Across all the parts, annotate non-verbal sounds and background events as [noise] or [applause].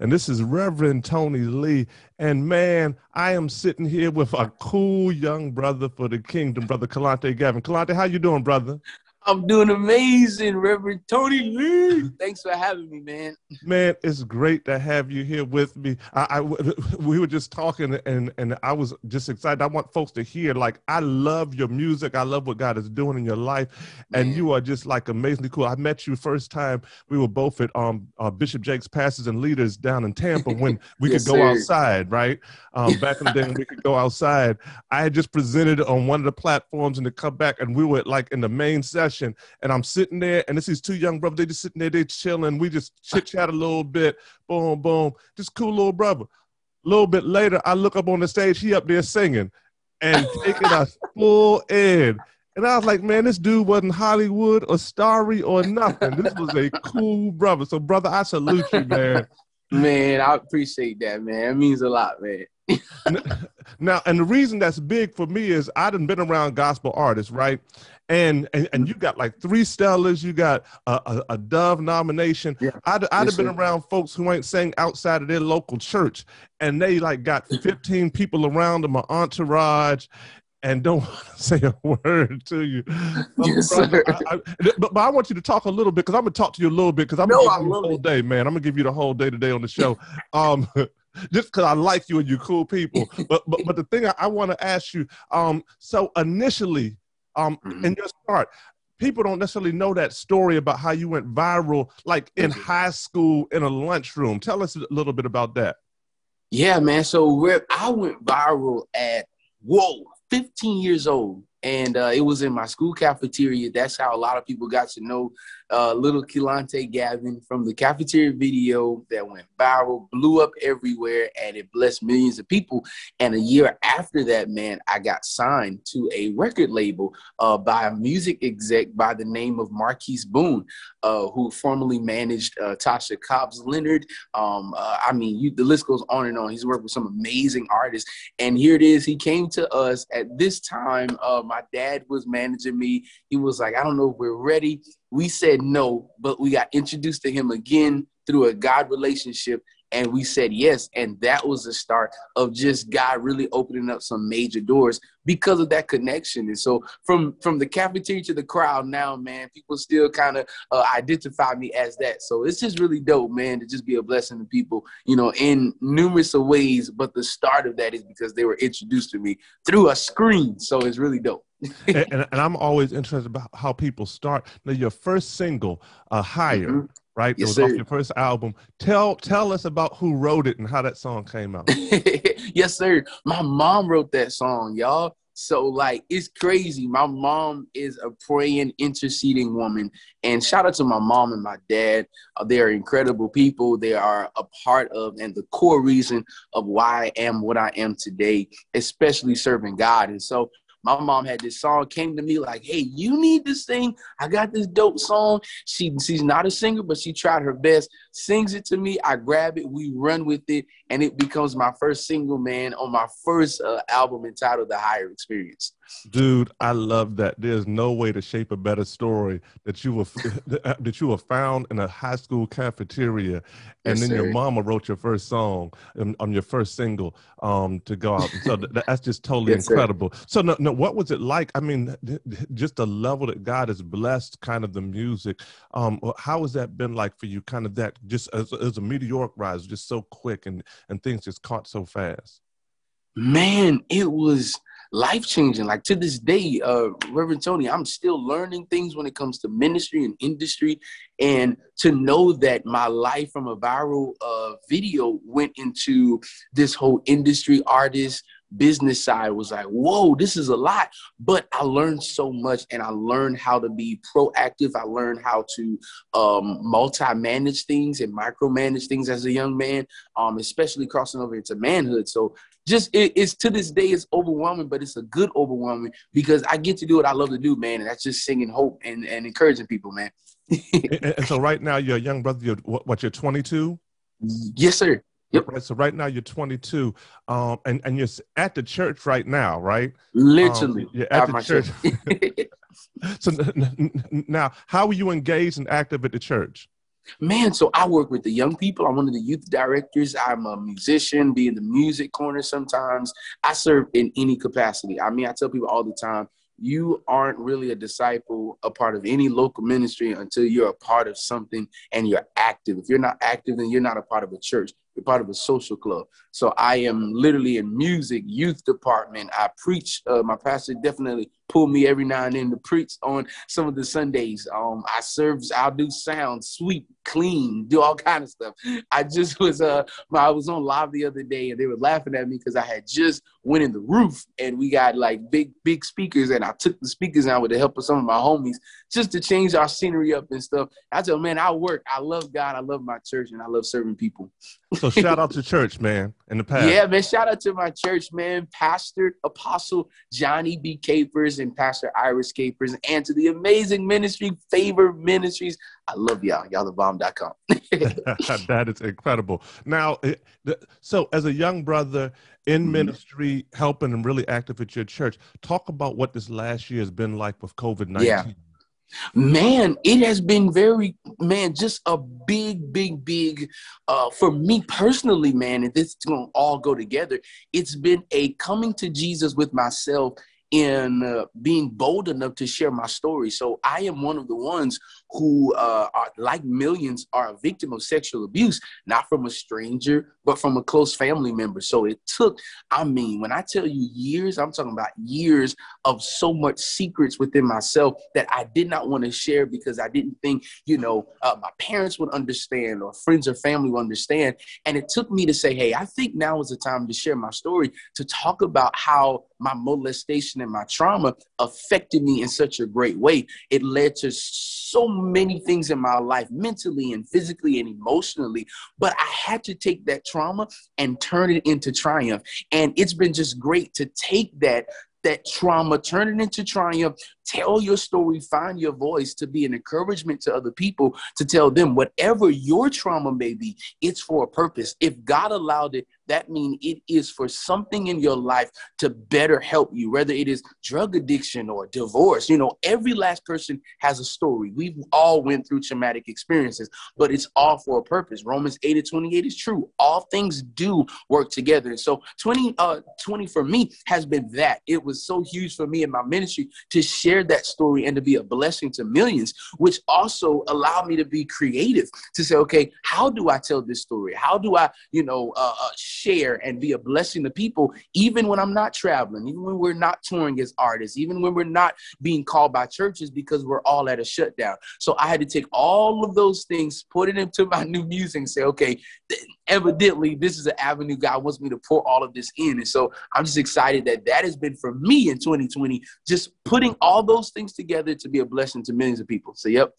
and this is Reverend Tony Lee. And man, I am sitting here with a cool young brother for the kingdom, brother Kelontae Gavin. Kelontae, how you doing, brother? I'm doing amazing, Reverend Tony Lee. Thanks for having me, man. Man, it's great to have you here with me. I, I we were just talking, and and I was just excited. I want folks to hear, like, I love your music. I love what God is doing in your life, man. and you are just like amazingly cool. I met you first time we were both at um uh, Bishop Jakes Pastors and Leaders down in Tampa when [laughs] we yes, could go sir. outside, right? Um, back in the day when we could go outside. I had just presented on one of the platforms, and to come back, and we were like in the main session and I'm sitting there, and this is two young brothers. They just sitting there, they chilling. We just chit chat a little bit. Boom, boom. Just cool little brother. A little bit later, I look up on the stage. He up there singing and [laughs] taking us full in. And I was like, man, this dude wasn't Hollywood or starry or nothing. This was a cool brother. So, brother, I salute you, man. Man, I appreciate that, man. It means a lot, man. now, and the reason that's big for me is I done been around gospel artists, right? and and, and you got like three stellars you got a, a, a dove nomination yeah. i'd, I'd yes, have been sir. around folks who ain't sang outside of their local church and they like got 15 people around them an entourage and don't [laughs] say a word to you. [laughs] Yes, brother, I, I, but, but I want you to talk a little bit because I'm gonna talk to you a little bit because I'm gonna no, give you the whole it. day, man. I'm gonna give you the whole day today on the [laughs] show. Um, just because I like you and you cool people. But but but the thing I, I want to ask you, um, so initially um, mm-hmm. in your start. People don't necessarily know that story about how you went viral, like in mm-hmm. high school in a lunchroom. Tell us a little bit about that. Yeah, man. So I went viral at whoa, 15 years old and uh, it was in my school cafeteria. That's how a lot of people got to know uh, little Kelontae Gavin from the cafeteria video that went viral, blew up everywhere, and it blessed millions of people. And a year after that, man, I got signed to a record label uh, by a music exec by the name of Marquis Boone, uh, who formerly managed uh, Tasha Cobbs Leonard. Um, uh, I mean, you, the list goes on and on. He's worked with some amazing artists. And here it is. He came to us at this time. Um, my dad was managing me. He was like, I don't know if we're ready. We said no, but we got introduced to him again through a God relationship and we said yes and that was the start of just god really opening up some major doors because of that connection. And so from from the cafeteria to the crowd now man people still kind of uh, identify me as that. So it's just really dope man to just be a blessing to people you know in numerous of ways but the start of that is because they were introduced to me through a screen. So it's really dope and, and, and, I'm always interested about how people start. Now, your first single, uh, "Higher," mm-hmm. right? Yes, it was sir. off your first album. Tell tell us about who wrote it and how that song came out. [laughs] yes, sir. My mom wrote that song, y'all. So like it's crazy. My mom is a praying, interceding woman, and shout out to my mom and my dad. Uh, they are incredible people. They are a part of and the core reason of why I am what I am today, especially serving God. And so my mom had this song came to me like, "Hey, you need to sing. I got this dope song." She she's not a singer, but she tried her best. Sings it to me. I grab it. We run with it, and it becomes my first single, man, on my first uh, album entitled "The Higher Experience." Dude, I love that. There's no way to shape a better story that you were [laughs] that you were found in a high school cafeteria, and yes, then sir. your mama wrote your first song on um, your first single um, to go out. So that's just totally yes, incredible. Sir. So, no, no, what was it like? I mean, just the level that God has blessed, kind of the music. Um, how has that been like for you? Kind of that, just as, as a meteoric rise, just so quick, and and things just caught so fast. Man, it was life changing. Like to this day, uh, Reverend Tony, I'm still learning things when it comes to ministry and industry. And to know that my life from a viral uh, video went into this whole industry artist business side was like, whoa, this is a lot. But I learned so much and I learned how to be proactive. I learned how to um, multi manage things and micromanage things as a young man, um, especially crossing over into manhood. So just it, it's to this day it's overwhelming, but it's a good overwhelming because I get to do what I love to do, man, and that's just singing hope and, and encouraging people, man. and, and, so right now you're a young brother. You're what? what you're 22. Yes, sir. Yep. Right, so right now you're 22, um, and and you're at the church right now, right? Literally, um, you're at the church. [laughs] so n- n- now, how are you engaged and active at the church? Man, so I work with the young people. I'm one of the youth directors. I'm a musician, be in the music corner sometimes. I serve in any capacity. I mean, I tell people all the time, you aren't really a disciple, a part of any local ministry until you're a part of something and you're active. If you're not active, then you're not a part of a church. You're part of a social club. So I am literally in music, youth department. I preach. Uh, my pastor definitely pull me every now and then to preach on some of the Sundays. Um, I serve, I'll do sound, sweep, clean, do all kind of stuff. I just was uh, I was on live the other day and they were laughing at me because I had just went in the roof and we got like big big speakers and I took the speakers out with the help of some of my homies just to change our scenery up and stuff. I tell man, I work. I love God. I love my church and I love serving people. [laughs] so shout out to church, man, in the past. Yeah, man. Shout out to my church, man. Pastor Apostle Johnny B. Capers and Pastor Iris Capers, and to the amazing ministry, Favor Ministries. I love y'all. Y'all the bomb.com. [laughs] [laughs] that is incredible. Now, so as a young brother in mm-hmm. ministry, helping and really active at your church, talk about what this last year has been like with COVID 19. Yeah. Man, it has been very, man, just a big, big, big, uh, for me personally, man, and this is to all go together. It's been a coming to Jesus with myself in uh, being bold enough to share my story. So I am one of the ones who, uh, are, like millions, are a victim of sexual abuse, not from a stranger, but from a close family member. So it took, I mean, when I tell you years, I'm talking about years of so much secrets within myself that I did not want to share because I didn't think, you know, uh, my parents would understand or friends or family would understand. And it took me to say, hey, I think now is the time to share my story, to talk about how my molestation and my trauma affected me in such a great way. It led to so many things in my life, mentally and physically and emotionally. But I had to take that trauma and turn it into triumph. And it's been just great to take that that trauma, turn it into triumph, tell your story, find your voice to be an encouragement to other people, to tell them whatever your trauma may be, it's for a purpose. If God allowed it, that means it is for something in your life to better help you, whether it is drug addiction or divorce. You know, every last person has a story. We've all went through traumatic experiences, but it's all for a purpose. Romans 8 to 28 is true. All things do work together. And so 20, uh, 20 for me has been that. It was so huge for me in my ministry to share that story and to be a blessing to millions, which also allowed me to be creative to say, okay, how do I tell this story? How do I, you know, uh, uh share and be a blessing to people, even when I'm not traveling, even when we're not touring as artists, even when we're not being called by churches because we're all at a shutdown. So I had to take all of those things, put it into my [laughs] new music, and say, okay, evidently this is an avenue God wants me to pour all of this in. And so I'm just excited that that has been for me in 2020, just putting all those things together to be a blessing to millions of people. So, yep.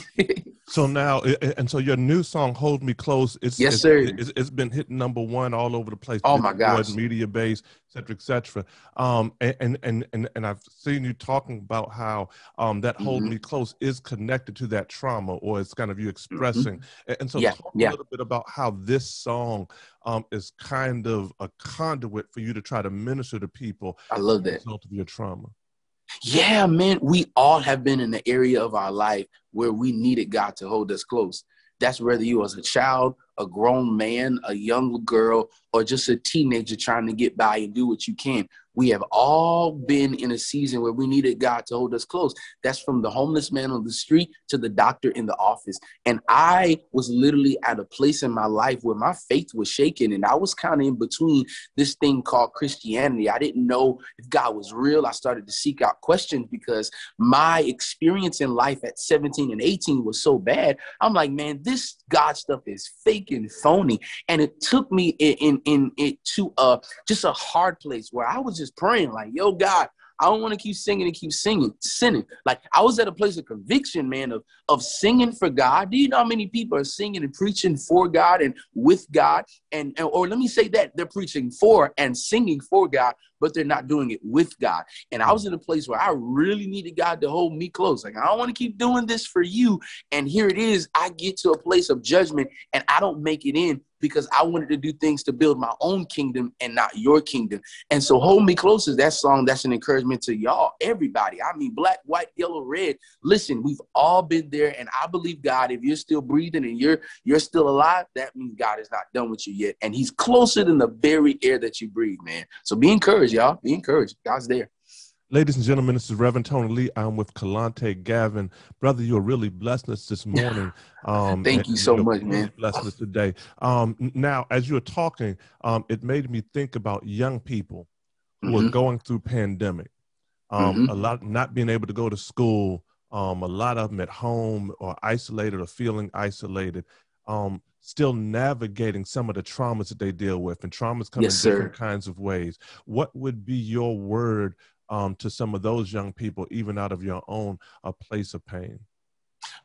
[laughs] so now, and so your new song "Hold Me Close," it's yes, it's, sir. It's, it's been hitting number one all over the place. Oh my gosh, Mediabase, etc., etc. Um, and and and and I've seen you talking about how um that mm-hmm. "Hold Me Close" is connected to that trauma, or it's kind of you expressing. Mm-hmm. And so, yeah, talk yeah. a little bit about how this song um is kind of a conduit for you to try to minister to people. I love that. result of your trauma. Yeah, man, we all have been in the area of our life where we needed God to hold us close. That's whether you was a child, a grown man, a young girl, or just a teenager trying to get by and do what you can. We have all been in a season where we needed God to hold us close. That's from the homeless man on the street to the doctor in the office. And I was literally at a place in my life where my faith was shaken. And I was kind of in between this thing called Christianity. I didn't know if God was real. I started to seek out questions because my experience in life at 17 and 18 was so bad. I'm like, man, this God stuff is fake and phony. And it took me in, in, in it to a just a hard place where I was just praying, like, yo, God, I don't want to keep singing and keep singing, sinning. Like I was at a place of conviction, man, of of singing for God. Do you know how many people are singing and preaching for God and with God? And, and or let me say that they're preaching for and singing for God, but they're not doing it with God. And I was in a place where I really needed God to hold me close. Like, I don't want to keep doing this for you. And here it is. I get to a place of judgment and I don't make it in because I wanted to do things to build my own kingdom and not your kingdom. And so, Hold Me Close is that song that's an encouragement to y'all, everybody. I mean, black, white, yellow, red. Listen, we've all been there. And I believe God, if you're still breathing and you're you're still alive, that means God is not done with you yet. And He's closer than the very air that you breathe, man. So be encouraged, y'all. Be encouraged. God's there. Ladies and gentlemen, this is Reverend Tony Lee. I'm with Kelontae Gavin. Brother, you're really blessing us this morning. Um, Thank you so much, man. Blessing us today. Um, now, as you were talking, um, it made me think about young people who mm-hmm. are going through pandemic. Um, mm-hmm. A lot not being able to go to school. Um, a lot of them at home or isolated or feeling isolated. Um, still navigating some of the traumas that they deal with, and traumas come yes, in different sir. kinds of ways. What would be your word um, to some of those young people, even out of your own uh, place of pain?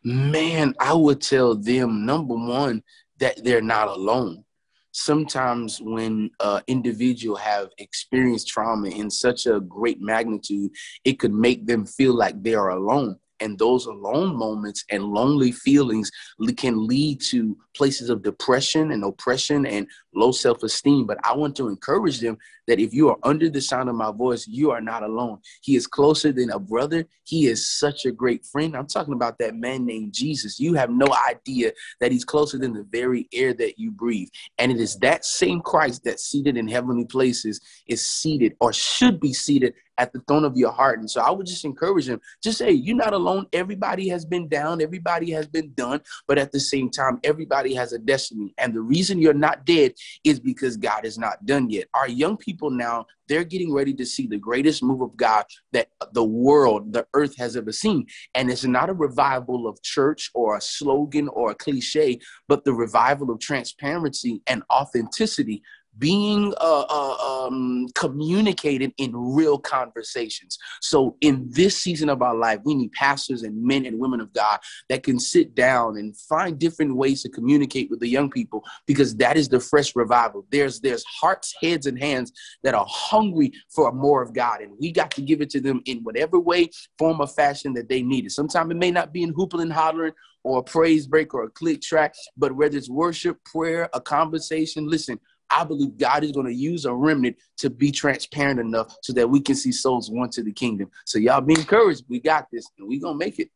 Man, I would tell them number one that they're not alone. Sometimes when uh, individual have experienced trauma in such a great magnitude, it could make them feel like they are alone and those alone moments and lonely feelings can lead to places of depression and oppression and low self-esteem. But i want to encourage them that if you are under the sound of my voice you are not alone. He is closer than a brother. He is such a great friend. I'm talking about that man named jesus. You have no idea that he's closer than the very air that you breathe. And it is that same christ that's seated in heavenly places is seated or should be seated at the throne of your heart. And so I would just encourage him, just say, you're not alone. Everybody has been down, everybody has been done, but at the same time, everybody has a destiny. And the reason you're not dead is because God is not done yet. Our young people now, they're getting ready to see the greatest move of God that the world, the earth has ever seen. And it's not a revival of church or a slogan or a cliche, but the revival of transparency and authenticity being uh, uh, um, communicated in real conversations. So, in this season of our life, we need pastors and men and women of God that can sit down and find different ways to communicate with the young people because that is the fresh revival. There's there's hearts, heads, and hands that are hungry for more of God, and we got to give it to them in whatever way, form, or fashion that they need it. Sometimes it may not be in hooping and hollering or a praise break or a click track, but whether it's worship, prayer, a conversation, listen I believe God is going to use a remnant to be transparent enough so that we can see souls won to the kingdom. So y'all be encouraged. We got this, and we gonna make it.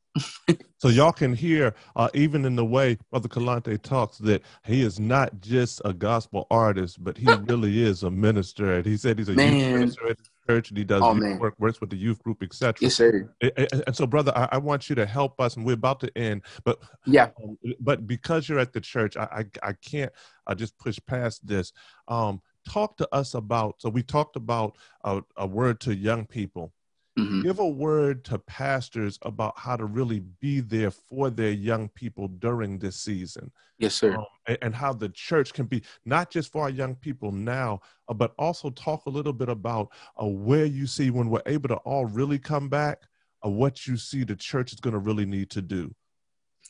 [laughs] so y'all can hear, uh, even in the way Brother Kelontae talks, that he is not just a gospel artist, but he [laughs] really is a minister. And he said he's a minister at church and he does oh, work, works with the youth group, etc. Yes, sir. And, and so, brother, I, I, want you to help us, and we're about to end. But yeah, um, but because you're at the church, I I, I can't I just push past this. Um, talk to us about. So we talked about a, a word to young people Mm-hmm. Give a word to pastors about how to really be there for their young people during this season. Yes, sir. Um, and, and, how the church can be not just for our young people now, uh, but also talk a little bit about uh, where you see when we're able to all really come back, uh, what you see the church is going to really need to do.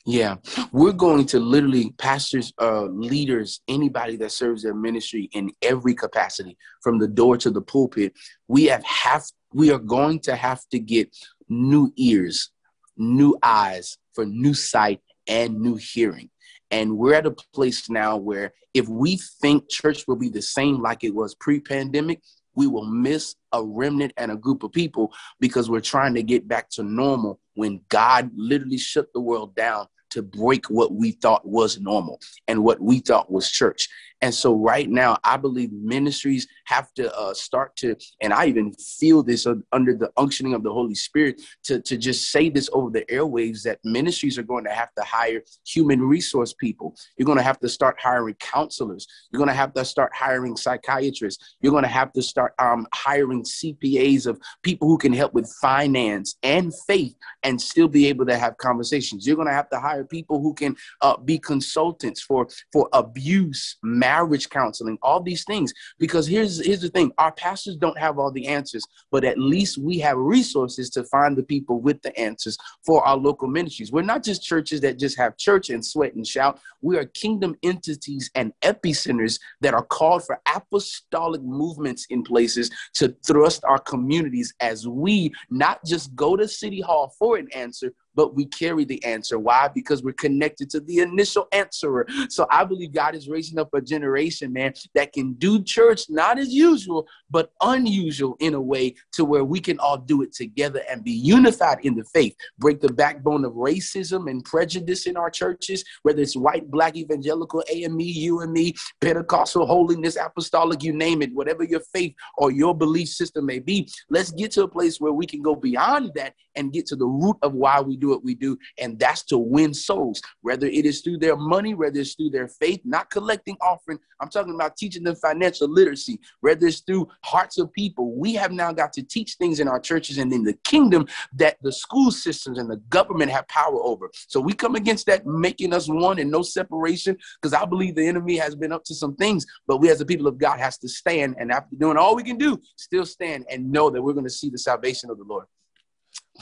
Yeah, we're going to literally pastors, uh, leaders, anybody that serves their ministry in every capacity, from the door to the pulpit. We have have we are going to have to get new ears, new eyes for new sight and new hearing. And we're at a place now where if we think church will be the same like it was pre-pandemic, we will miss a remnant and a group of people because we're trying to get back to normal when God literally shut the world down to break what we thought was normal and what we thought was church. And so, right now, I believe ministries have to uh, start to, and I even feel this under the unctioning of the Holy Spirit to, to just say this over the airwaves that ministries are going to have to hire human resource people. You're going to have to start hiring counselors. You're going to have to start hiring psychiatrists. You're going to have to start um, hiring CPAs of people who can help with finance and faith and still be able to have conversations. You're going to have to hire people who can uh, be consultants for, for abuse, marriage counseling, all these things. Because here's here's the thing: our pastors don't have all the answers, but at least we have resources to find the people with the answers for our local ministries. We're not just churches that just have church and sweat and shout. We are kingdom entities and epicenters that are called for apostolic movements in places to thrust our communities as we not just go to City Hall for an answer, but we carry the answer. Why? Because we're connected to the initial answerer. So I believe God is raising up a generation, man, that can do church not as usual, but unusual in a way to where we can all do it together and be unified in the faith. Break the backbone of racism and prejudice in our churches, whether it's white, black, evangelical, AME, UME, Pentecostal, holiness, apostolic, you name it, whatever your faith or your belief system may be. Let's get to a place where we can go beyond that and get to the root of why we do what we do, and that's to win souls, whether it is through their money, whether it's through their faith, not collecting offering. I'm talking about teaching them financial literacy, whether it's through hearts of people. We have now got to teach things in our churches and in the kingdom that the school systems and the government have power over. So we come against that, making us one and no separation, because I believe the enemy has been up to some things, but we as the people of God has to stand, and after doing all we can do, still stand and know that we're going to see the salvation of the Lord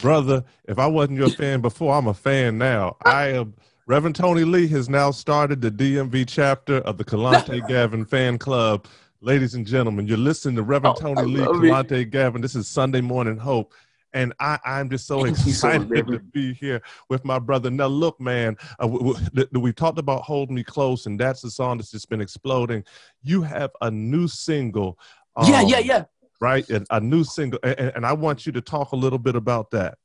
brother, if I wasn't your fan before, I'm a fan now. I am. Reverend Tony Lee has now started the DMV chapter of the Kelontae [laughs] Gavin fan club. Ladies and gentlemen, you're listening to Reverend oh, Tony Lee, Kelontae it. Gavin. This is Sunday Morning Hope. And I, I'm just so excited so to be here with my brother. Now, look, man, uh, we, we, we talked about Hold Me Close, and that's the song that's just been exploding. You have a new single. Um, yeah, yeah, yeah right? And a new single, and, and I want you to talk a little bit about that.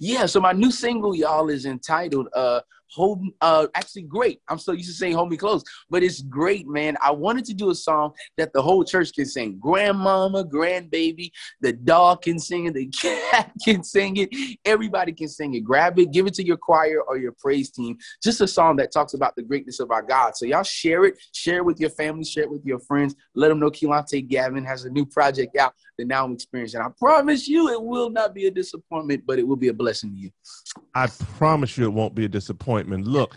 Yeah, so my new single, y'all, is entitled uh Hold uh actually great. I'm so used to saying hold me close, but it's great, man. I wanted to do a song that the whole church can sing. Grandmama, grandbaby, the dog can sing it, the [laughs] cat can sing it, everybody can sing it. Grab it, give it to your choir or your praise team. Just a song that talks about the greatness of our God. So y'all share it, share it with your family, share it with your friends. Let them know Kelontae Gavin has a new project out that now I'm experiencing. I promise you it will not be a disappointment, but it will be a blessing to you. I promise you it won't be a disappointment. Look,